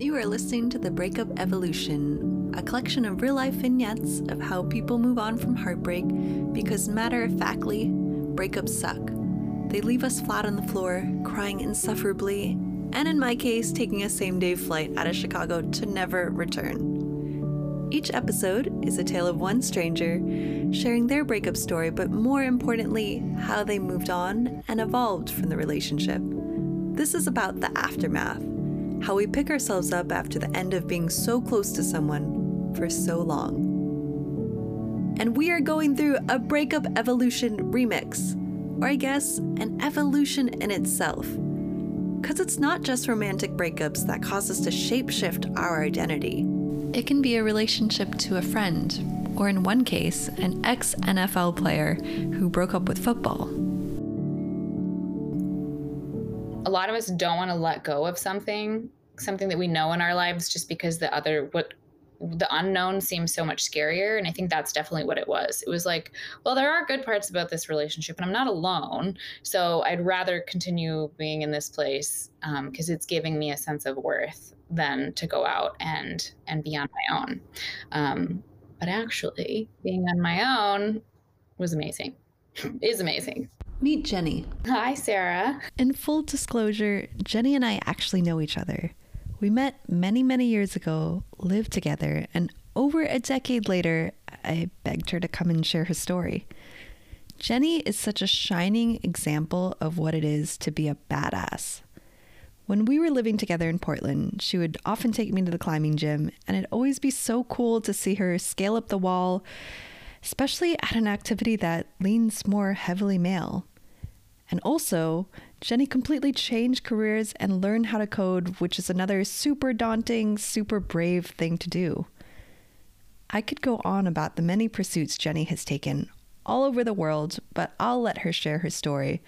You are listening to The Breakup Evolution, a collection of real life vignettes of how people move on from heartbreak because, matter of factly, breakups suck. They leave us flat on the floor, crying insufferably, and in my case, taking a same day flight out of Chicago to never return. Each episode is a tale of one stranger sharing their breakup story, but more importantly, how they moved on and evolved from the relationship. This is about the aftermath how we pick ourselves up after the end of being so close to someone for so long. And we are going through a breakup evolution remix, or I guess an evolution in itself. Because it's not just romantic breakups that cause us to shapeshift our identity. It can be a relationship to a friend, or in one case, an ex NFL player who broke up with football. A lot of us don't want to let go of something something that we know in our lives just because the other what the unknown seems so much scarier and i think that's definitely what it was. It was like well there are good parts about this relationship and i'm not alone so i'd rather continue being in this place because um, it's giving me a sense of worth than to go out and and be on my own. Um, but actually being on my own was amazing. Is amazing Meet Genny. Hi, Sarah. In full disclosure, Genny and I actually know each other. We met many, many years ago, lived together, and over a decade later, I begged her to come and share her story. Genny is such a shining example of what it is to be a badass. When we were living together in Portland, she would often take me to the climbing gym, and it'd always be so cool to see her scale up the wall especially at an activity that leans more heavily male. And also, Genny completely changed careers and learned how to code, which is another super daunting, super brave thing to do. I could go on about the many pursuits Genny has taken all over the world, but I'll let her share her story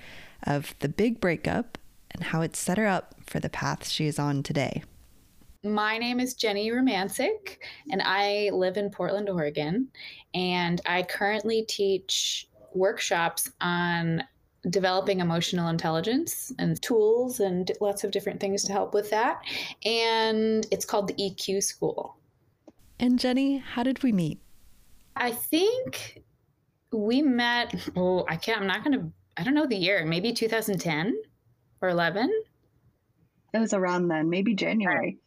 of the big breakup and how it set her up for the path she is on today. My name is Genny Rumancik, and I live in Portland, Oregon. And I currently teach workshops on developing emotional intelligence and tools and lots of different things to help with that. And it's called the EQ School. And Genny, how did we meet? I think we met, oh, I can't, I'm not going to, I don't know the year, maybe 2010 or 11. It was around then, maybe January.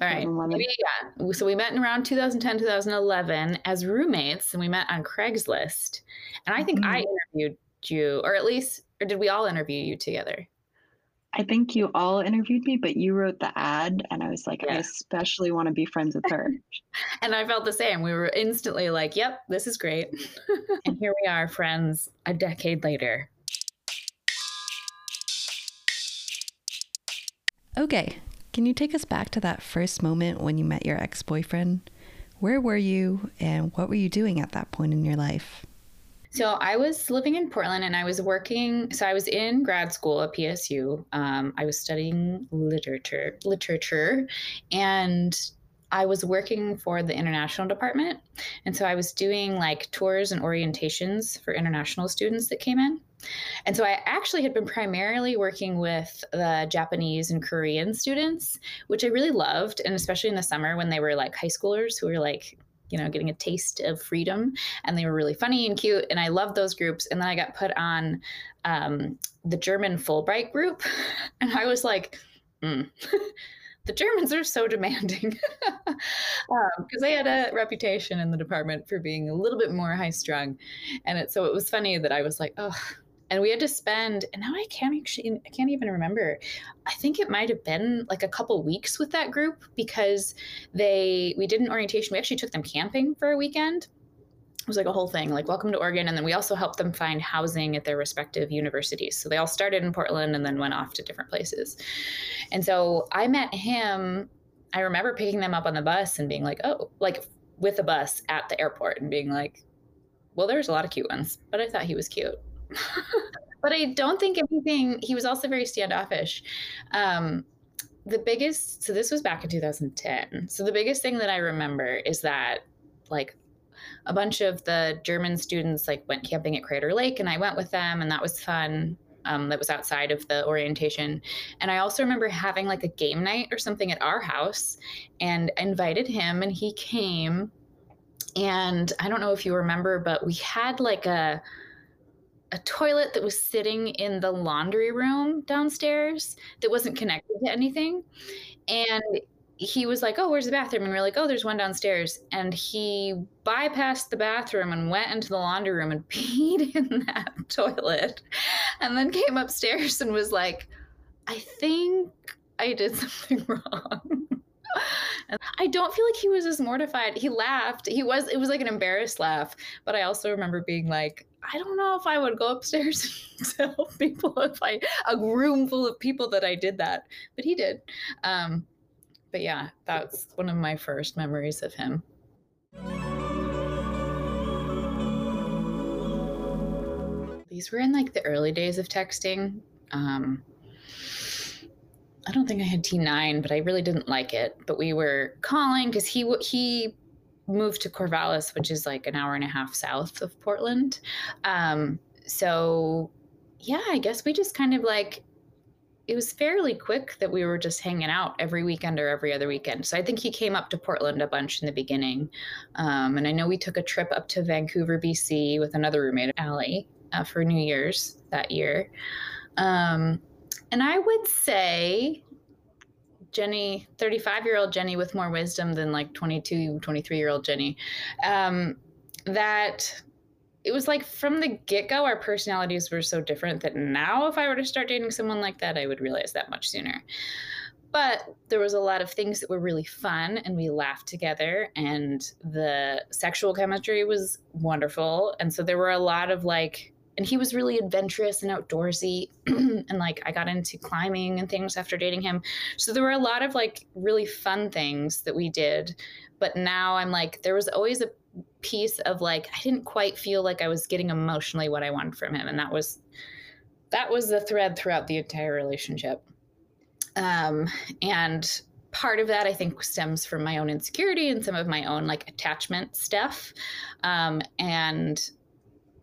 All right. Maybe, yeah. So we met in around 2010, 2011 as roommates, and we met on Craigslist. And I think mm-hmm. I interviewed you, or at least, or did we all interview you together? I think you all interviewed me, but you wrote the ad, and I was like, yeah. I especially want to be friends with her. and I felt the same. We were instantly like, yep, this is great. and here we are, friends, a decade later. Okay, can you take us back to that first moment when you met your ex boyfriend? Where were you and what were you doing at that point in your life? So I was living in Portland and I was working. So I was in grad school at PSU. Um, I was studying literature, literature, and I was working for the international department. And so I was doing like tours and orientations for international students that came in. And so I actually had been primarily working with the Japanese and Korean students, which I really loved. And especially in the summer when they were like high schoolers who were like, you know, getting a taste of freedom. And they were really funny and cute. And I loved those groups. And then I got put on um, the German Fulbright group. And I was like, mm. the Germans are so demanding because um, they had a reputation in the department for being a little bit more high strung. And it, so it was funny that I was like, oh, and we had to spend and now i can't actually i can't even remember. I think it might have been like a couple weeks with that group because they we did an orientation we actually took them camping for a weekend. It was like a whole thing like welcome to oregon and then we also helped them find housing at their respective universities. So they all started in portland and then went off to different places. And so i met him i remember picking them up on the bus and being like oh like with a bus at the airport and being like well there's a lot of cute ones but i thought he was cute but I don't think anything. He was also very standoffish. Um, the biggest. So this was back in 2010. So the biggest thing that I remember is that like a bunch of the German students like went camping at Crater Lake, and I went with them, and that was fun. um, that was outside of the orientation. And I also remember having like a game night or something at our house and invited him and he came. And I don't know if you remember, but we had like a a toilet that was sitting in the laundry room downstairs that wasn't connected to anything. And he was like, Oh, where's the bathroom? And we are like, Oh, there's one downstairs. And he bypassed the bathroom and went into the laundry room and peed in that toilet. And then came upstairs and was like, I think I did something wrong. I don't feel like he was as mortified. He laughed. He was, it was like an embarrassed laugh. But I also remember being like, I don't know if I would go upstairs and tell people if I, a room full of people that I did that. But he did. Um, but yeah, that's one of my first memories of him. These were in like the early days of texting. Um, I don't think I had T9, but I really didn't like it. But we were calling because he he moved to Corvallis, which is like an hour and a half south of Portland. Um, so yeah, I guess we just kind of like it was fairly quick that we were just hanging out every weekend or every other weekend. So I think he came up to Portland a bunch in the beginning. Um, and I know we took a trip up to Vancouver, BC with another roommate, Allie, uh, for New Year's that year. Um, and I would say Genny, 35 year old Genny with more wisdom than like 22, 23 year old Genny, um, that it was like from the get go, our personalities were so different that now, if I were to start dating someone like that, I would realize that much sooner. But there was a lot of things that were really fun, and we laughed together, and the sexual chemistry was wonderful. And so there were a lot of like, and he was really adventurous and outdoorsy and like i got into climbing and things after dating him. So there were a lot of like really fun things that we did. But now i'm like there was always a piece of like I didn't quite feel like I was getting emotionally what I wanted from him, and that was that was the thread throughout the entire relationship. Um, and part of that I think stems from my own insecurity and some of my own like attachment stuff, um, and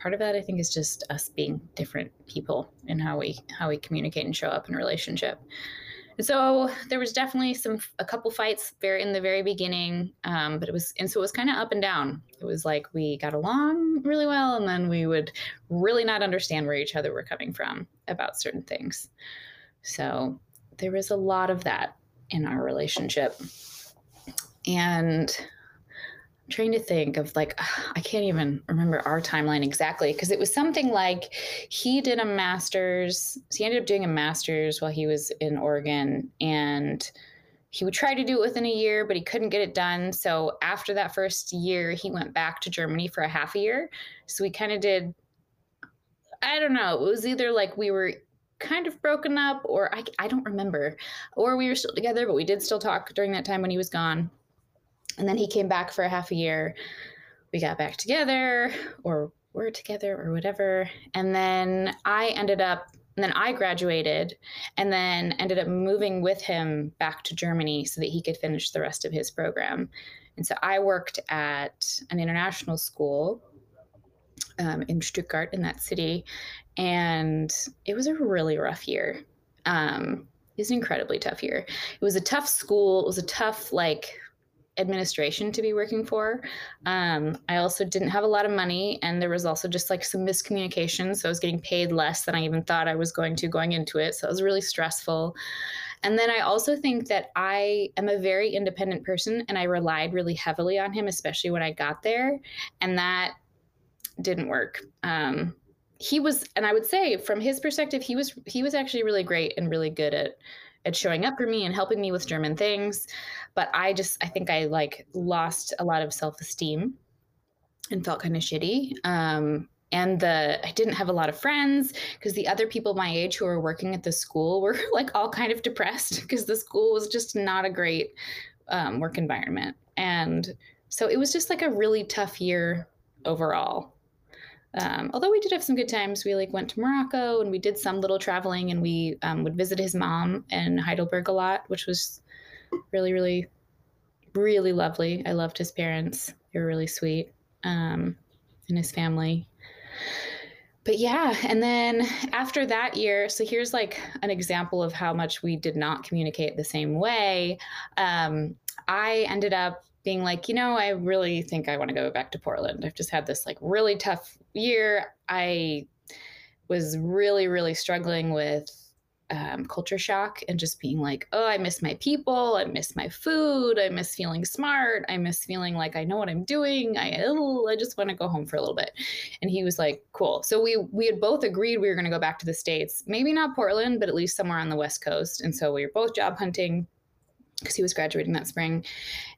part of that I think is just us being different people and how we how we communicate and show up in a relationship. And so there was definitely some a couple fights very in the very beginning, um, but it was and so it was kind of up and down. It was like we got along really well, and then we would really not understand where each other were coming from about certain things. So there was a lot of that in our relationship, and trying to think of like I can't even remember our timeline exactly because it was something like he did a master's. So he ended up doing a master's while he was in Oregon, and he would try to do it within a year, but he couldn't get it done. So after that first year, he went back to Germany for a half a year. So we kind of did. I don't know. It was either like we were kind of broken up, or I, I don't remember, or we were still together, but we did still talk during that time when he was gone and then he came back for a half a year. We got back together or were together or whatever. And then I ended up, and then I graduated and then ended up moving with him back to Germany so that he could finish the rest of his program. And so I worked at an international school um, in Stuttgart in that city. And it was a really rough year. Um, it was an incredibly tough year. It was a tough school. It was a tough, like, administration to be working for. Um, I also didn't have a lot of money, and there was also just like some miscommunication. So I was getting paid less than I even thought I was going to going into it. So it was really stressful. And then I also think that I am a very independent person, and I relied really heavily on him, especially when I got there, and that didn't work. Um, he was, and I would say from his perspective, he was he was actually really great and really good at at showing up for me and helping me with German things. But I just, I think I like lost a lot of self esteem and felt kind of shitty. Um, and the I didn't have a lot of friends because the other people my age who were working at the school were like all kind of depressed because the school was just not a great um, work environment. And so it was just like a really tough year overall. Um, although we did have some good times, we like went to Morocco and we did some little traveling, and we um, would visit his mom in Heidelberg a lot, which was really, really, really lovely. I loved his parents; they were really sweet, um, and his family. but yeah, and then after that year, so here's like an example of how much we did not communicate the same way. Um, I ended up being like, you know, I really think I want to go back to Portland. I've just had this like really tough year. I was really, really struggling with um, culture shock and just being like, oh, I miss my people. I miss my food. I miss feeling smart. I miss feeling like I know what I'm doing. I, oh, I just want to go home for a little bit. And he was like, cool. So we, we had both agreed we were going to go back to the States, maybe not Portland, but at least somewhere on the West Coast. And so we were both job hunting because he was graduating that spring.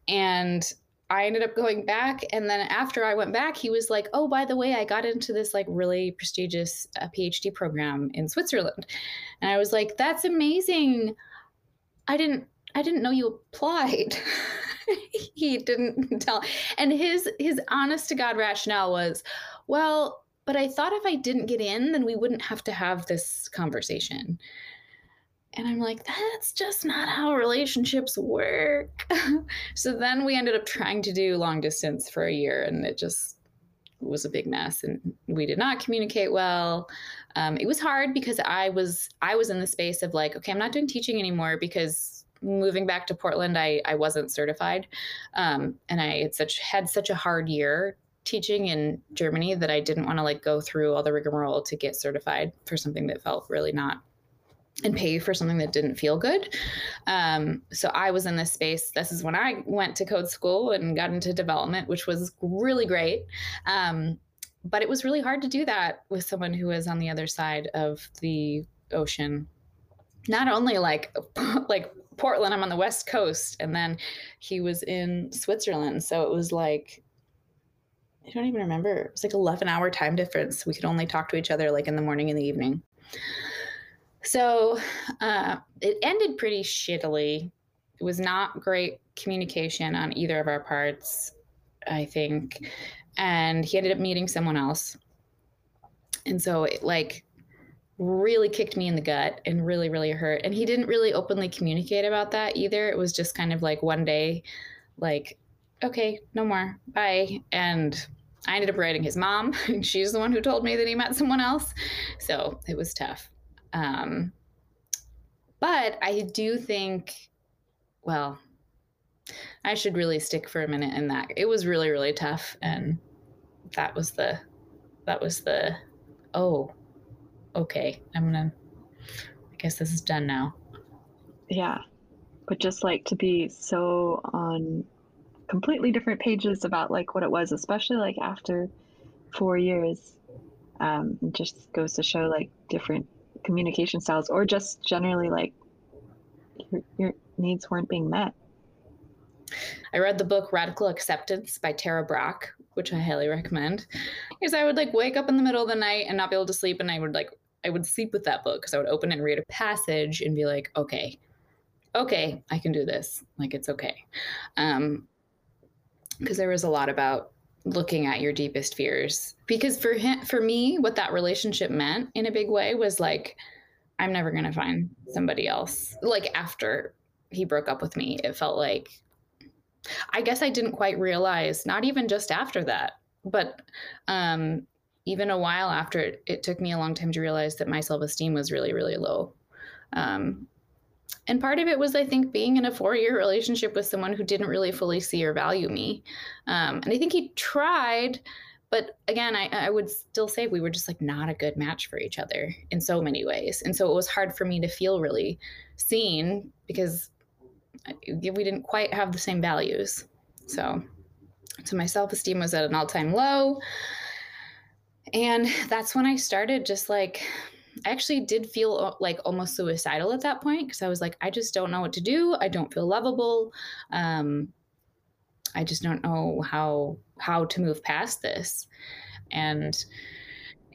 And I ended up going back. And then after I went back, he was like, oh, by the way, I got into this like really prestigious uh, PhD program in Switzerland. And I was like, that's amazing. I didn't. I didn't know you applied. he didn't tell. And his his honest to God rationale was, well, but I thought if I didn't get in, then we wouldn't have to have this conversation. And I'm like, that's just not how relationships work. so then we ended up trying to do long distance for a year, and it just was a big mess. And we did not communicate well. Um, it was hard because I was I was in the space of like, okay, I'm not doing teaching anymore because moving back to Portland, I I wasn't certified, um, and I had such had such a hard year teaching in Germany that I didn't want to like go through all the rigmarole to get certified for something that felt really not and pay for something that didn't feel good. Um, so I was in this space. This is when I went to code school and got into development, which was really great. Um, but it was really hard to do that with someone who was on the other side of the ocean. Not only like like Portland, I'm on the west coast, and then he was in Switzerland. So it was like I don't even remember. It was like 11 hour time difference. We could only talk to each other like in the morning and the evening. So uh, it ended pretty shittily. It was not great communication on either of our parts, I think. And he ended up meeting someone else. And so it like really kicked me in the gut and really, really hurt. And he didn't really openly communicate about that either. It was just kind of like one day, like, okay, no more, bye. And I ended up writing his mom. She's the one who told me that he met someone else. So it was tough. Um, but I do think, well, I should really stick for a minute in that. It was really, really tough. And that was the, that was the, oh, okay, I'm going to, I guess this is done now. Yeah. But just like to be so on completely different pages about like what it was, especially like after four years, um, just goes to show like different communication styles or just generally like your, your needs weren't being met. I read the book Radical Acceptance by Tara Brach, which I highly recommend. Because I would like wake up in the middle of the night and not be able to sleep, and I would like I would sleep with that book because I would open it and read a passage and be like, okay, okay, I can do this. Like it's okay. Um, because there was a lot about looking at your deepest fears. Because for him for me what that relationship meant in a big way was like i'm never going to find somebody else. Like after he broke up with me it felt like i guess i didn't quite realize not even just after that but um even a while after it, it took me a long time to realize that my self-esteem was really really low. Um and part of it was, I think, being in a four year relationship with someone who didn't really fully see or value me. Um, and I think he tried, but again, I, I would still say we were just like not a good match for each other in so many ways. And so it was hard for me to feel really seen because we didn't quite have the same values. So, so my self esteem was at an all time low. And that's when I started just like I actually did feel uh, like almost suicidal at that point because I was like, I just don't know what to do. I don't feel lovable. Um, I just don't know how how to move past this, and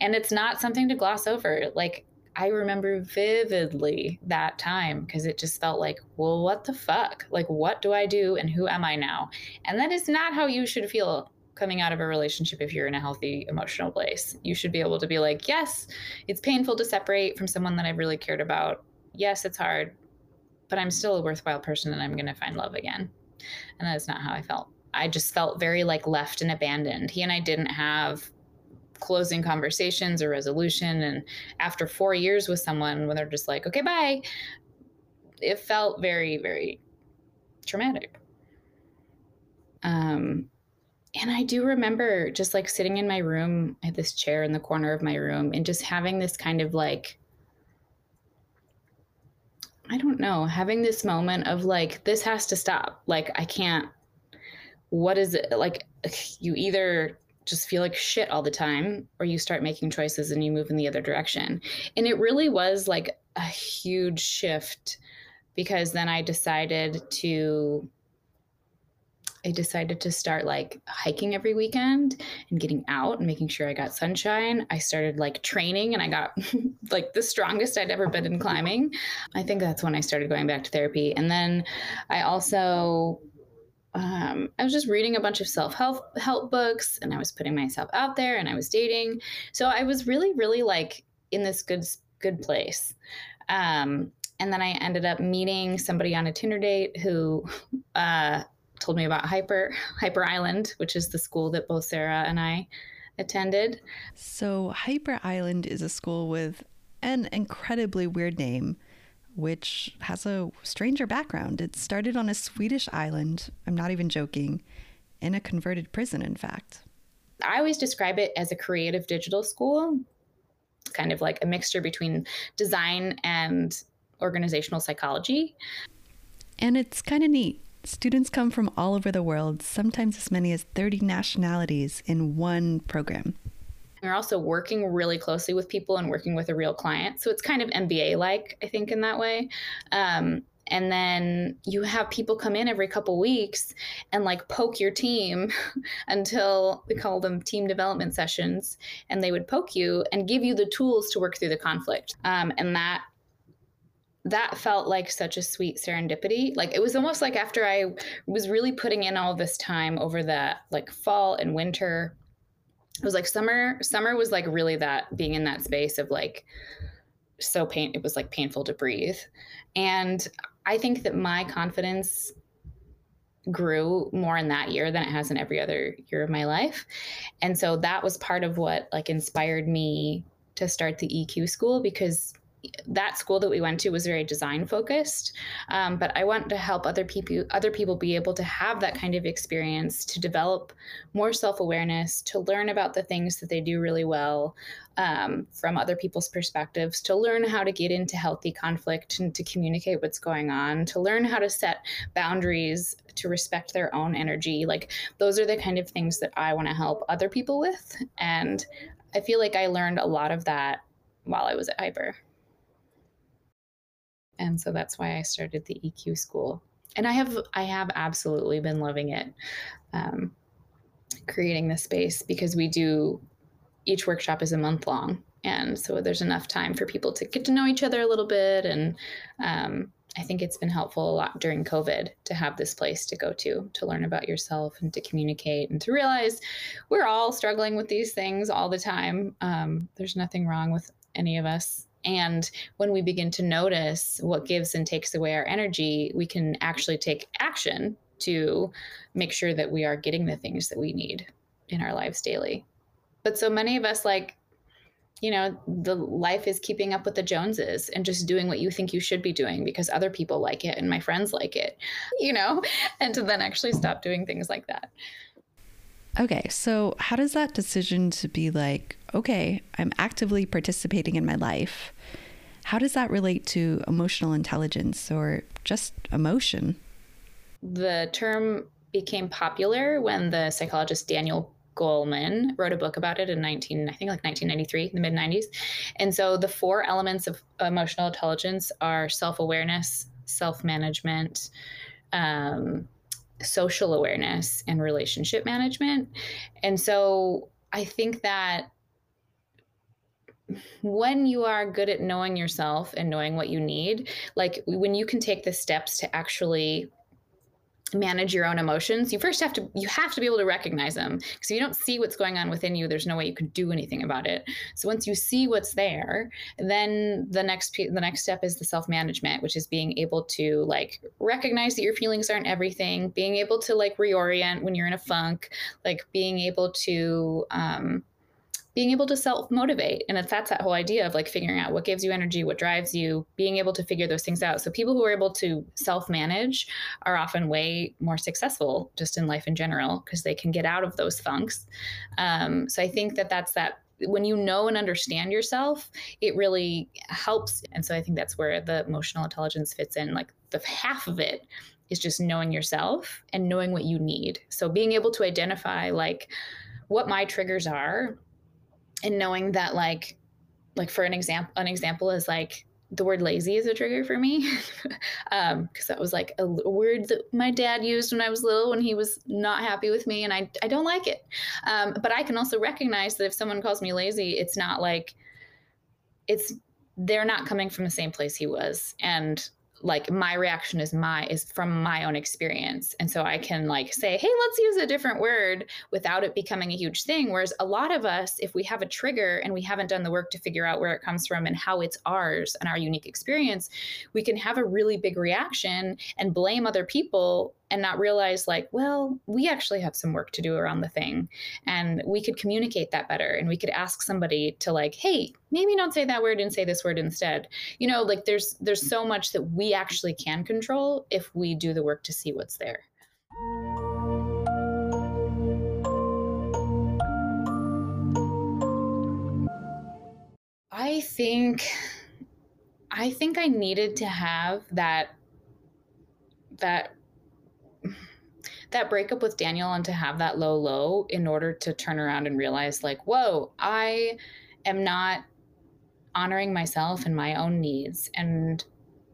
and it's not something to gloss over. Like I remember vividly that time because it just felt like, well, what the fuck? Like, what do I do and who am I now? And that is not how you should feel coming out of a relationship if you're in a healthy emotional place. You should be able to be like, yes, it's painful to separate from someone that I've really cared about. Yes, it's hard, but I'm still a worthwhile person and I'm going to find love again. And that's not how I felt. I just felt very like left and abandoned. He and I didn't have closing conversations or resolution. And after four years with someone, when they're just like, okay, bye, it felt very, very traumatic. Um, and I do remember just like sitting in my room at this chair in the corner of my room and just having this kind of like, I don't know, having this moment of like, this has to stop. Like, I can't, what is it? Like, you either just feel like shit all the time or you start making choices and you move in the other direction. And it really was like a huge shift because then I decided to I decided to start like hiking every weekend and getting out and making sure I got sunshine. I started like training and I got like the strongest I'd ever been in climbing. I think that's when I started going back to therapy. And then I also um, I was just reading a bunch of self help help books and I was putting myself out there and I was dating. So I was really, really like in this good good place. Um, and then I ended up meeting somebody on a Tinder date who uh, told me about Hyper Hyper Island, which is the school that both Sarah and I attended. So Hyper Island is a school with an incredibly weird name, which has a stranger background. It started on a Swedish island. I'm not even joking, in a converted prison, in fact. I always describe it as a creative digital school, kind of like a mixture between design and organizational psychology. And it's kind of neat Students come from all over the world, sometimes as many as 30 nationalities in one program. We're also working really closely with people and working with a real client. So it's kind of MBA like, I think, in that way. Um, and then you have people come in every couple weeks and like poke your team until we call them team development sessions and they would poke you and give you the tools to work through the conflict um, and that that felt like such a sweet serendipity. Like it was almost like after I was really putting in all this time over that like fall and winter. It was like summer summer was like really that being in that space of like so pain it was like painful to breathe. And I think that my confidence grew more in that year than it has in every other year of my life. And so that was part of what like inspired me to start the EQ school because that school that we went to was very design focused. Um, but i want to help other people other people be able to have that kind of experience to develop more self-awareness to learn about the things that they do really well um, from other people's perspectives to learn how to get into healthy conflict and to communicate what's going on to learn how to set boundaries to respect their own energy. Like those are the kind of things that i want to help other people with. And i feel like i learned a lot of that while i was at hyper and so that's why I started the EQ school. And I have I have absolutely been loving it, um, creating this space because we do each workshop is a month long, and so there's enough time for people to get to know each other a little bit. And um, I think it's been helpful a lot during COVID to have this place to go to to learn about yourself and to communicate and to realize we're all struggling with these things all the time. Um, there's nothing wrong with any of us and when we begin to notice what gives and takes away our energy, we can actually take action to make sure that we are getting the things that we need in our lives daily. But so many of us, like, you know, the life is keeping up with the Joneses and just doing what you think you should be doing because other people like it and my friends like it, you know, and to then actually stop doing things like that. Okay, so how does that decision to be like, okay, I'm actively participating in my life, how does that relate to emotional intelligence or just emotion? The term became popular when the psychologist Daniel Goleman wrote a book about it in 19 I think like 1993 the mid 90s. And so the four elements of emotional intelligence are self-awareness, self-management, um, social awareness and relationship management. And so I think that when you are good at knowing yourself and knowing what you need, like when you can take the steps to actually manage your own emotions you first have to you have to be able to recognize them. Because if you don't see what's going on within you there's no way you can do anything about it. So once you see what's there then the next the next step is the self management which is being able to like recognize that your feelings aren't everything being able to like reorient when you're in a funk like being able to um, being able to self motivate. And that's that whole idea of like figuring out what gives you energy, what drives you, being able to figure those things out. So people who are able to self manage are often way more successful just in life in general because they can get out of those funks. Um, so I think that that's that when you know and understand yourself, it really helps. And so I think that's where the emotional intelligence fits in. Like the half of it is just knowing yourself and knowing what you need. So being able to identify like what my triggers are and knowing that like like for an example an example is like the word lazy is a trigger for me. Um because that was like a, a, word that my dad used when i was little when he was not happy with me and i, I don't like it. Um, but i can also recognize that if someone calls me lazy it's not like it's they're not coming from the same place he was and like my reaction is my is from my own experience. And so i can like say hey let's use a different word without it becoming a huge thing. Whereas a lot of us if we have a trigger and we haven't done the work to figure out where it comes from and how it's ours and our unique experience we can have a really big reaction and blame other people and not realize like well we actually have some work to do around the thing and we could communicate that better and we could ask somebody to like hey maybe don't say that word and say this word instead. You know like there's there's so much that we actually can control if we do the work to see what's there. I think i think i needed to have that that that breakup with Daniel and to have that low low in order to turn around and realize like, whoa, I am not honoring myself and my own needs and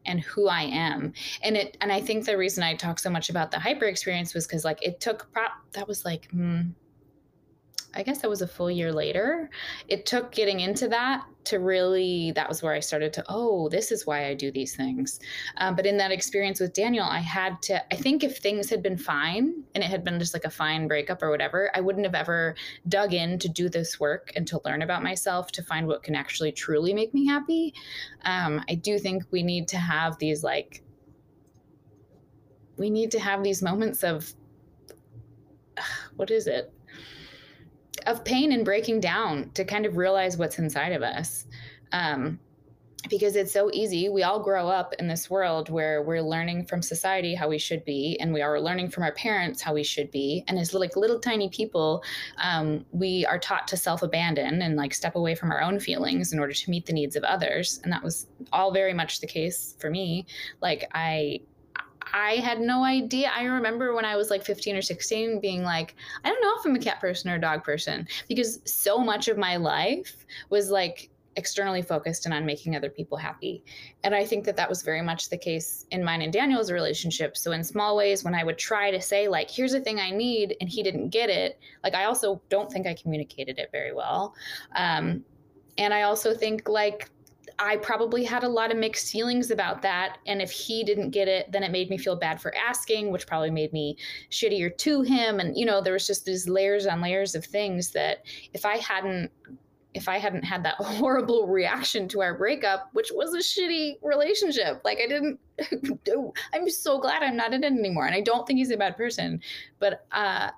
and who I am. And it and I think the reason I talk so much about the hyper experience was because like it took prop that was like hmm, I guess that was a full year later. It took getting into that to really, that was where I started to, oh, this is why I do these things. Um, but in that experience with Daniel, I had to, I think if things had been fine and it had been just like a fine breakup or whatever, I wouldn't have ever dug in to do this work and to learn about myself to find what can actually truly make me happy. Um, I do think we need to have these like, we need to have these moments of, what is it? Of pain and breaking down to kind of realize what's inside of us. Um, because it's so easy. We all grow up in this world where we're learning from society how we should be, and we are learning from our parents how we should be. And as like little tiny people, um, we are taught to self abandon and like step away from our own feelings in order to meet the needs of others. And that was all very much the case for me. Like I I had no idea. I remember when I was like 15 or 16 being like, I don't know if I'm a cat person or a dog person because so much of my life was like externally focused and on making other people happy. And I think that that was very much the case in mine and Daniel's relationship. So, in small ways, when I would try to say, like, here's a thing I need, and he didn't get it, like, I also don't think I communicated it very well. Um, and I also think, like, I probably had a lot of mixed feelings about that. And if he didn't get it, then it made me feel bad for asking, which probably made me shittier to him. And, you know, there was just these layers on layers of things that if I hadn't if I hadn't had that horrible reaction to our breakup, which was a shitty relationship, like I didn't I'm so glad I'm not in it anymore. And I don't think he's a bad person. But, uh,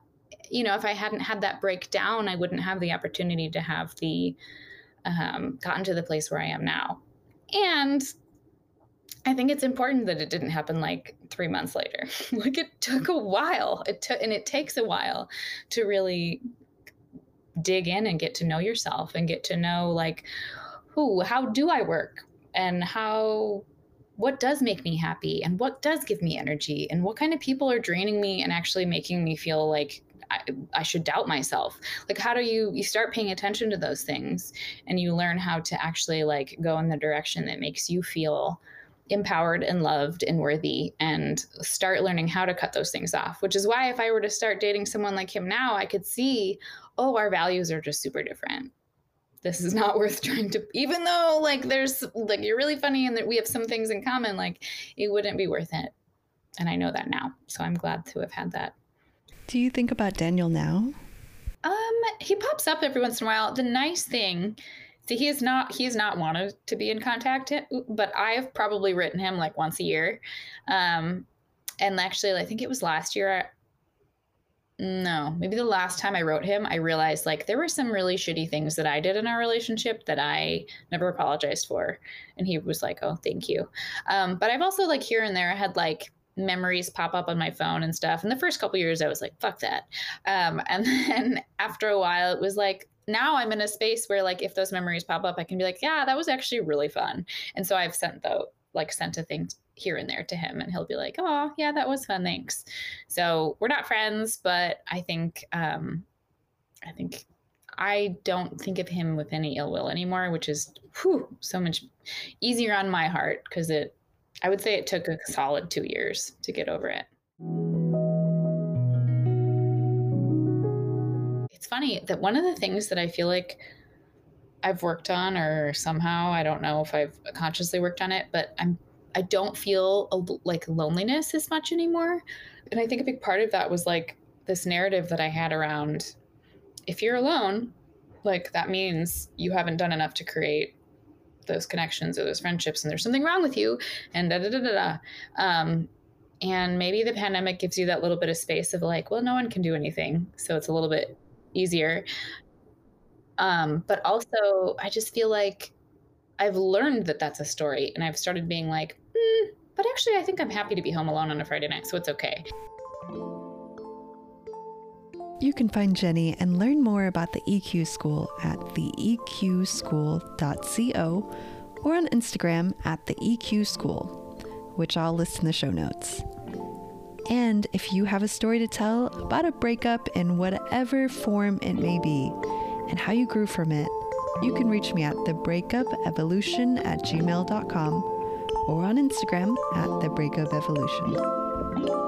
you know, if I hadn't had that breakdown, I wouldn't have the opportunity to have the um, gotten to the place where I am now. And I think it's important that it didn't happen like three months later. like it took a while. It took, and it takes a while to really dig in and get to know yourself and get to know like, who, how do I work, and how, what does make me happy, and what does give me energy, and what kind of people are draining me and actually making me feel like I, I, should doubt myself. Like how do you you start paying attention to those things and you learn how to actually like go in the direction that makes you feel empowered and loved and worthy and start learning how to cut those things off which is why if i were to start dating someone like him now i could see oh our values are just super different. This is not worth trying to even though like there's like you're really funny and that we have some things in common like it wouldn't be worth it. And i know that now so i'm glad to have had that do you think about Daniel now? Um, he pops up every once in a while. The nice thing, see, he is not he is not wanted to be in contact, but I've probably written him like once a year. Um, and actually, I think it was last year. no, maybe the last time I wrote him, I realized like there were some really shitty things that I did in our relationship that I never apologized for. And he was like, oh, thank you. Um, but I've also like here and there had like memories pop up on my phone and stuff. And the first couple years, I was like, fuck that. Um, and then after a while, it was like, now I'm in a space where like if those memories pop up, I can be like, yeah, that was actually really fun. And so I've sent though like sent a thing here and there to him and he'll be like oh yeah that was fun thanks so we're not friends but i think um i think i don't think of him with any ill will anymore which is whew, so much easier on my heart because it i would say it took a solid two years to get over it it's funny that one of the things that i feel like I've worked on, or somehow I don't know if I've consciously worked on it, but I'm I don't feel like loneliness as much anymore. And I think a big part of that was like this narrative that I had around if you're alone, like that means you haven't done enough to create those connections or those friendships, and there's something wrong with you, and da da da da da. Um, and maybe the pandemic gives you that little bit of space of like, well, no one can do anything, so it's a little bit easier. Um, but also, I just feel like I've learned that that's a story, and I've started being like, mm, but actually, I think I'm happy to be home alone on a Friday night, so it's okay. You can find Genny and learn more about the EQ School at theeqschool.co or on Instagram at the EQ School, which I'll list in the show notes. And if you have a story to tell about a breakup in whatever form it may be, and how you grew from it, you can reach me at thebreakupevolution at gmail.com or on Instagram at thebreakupevolution.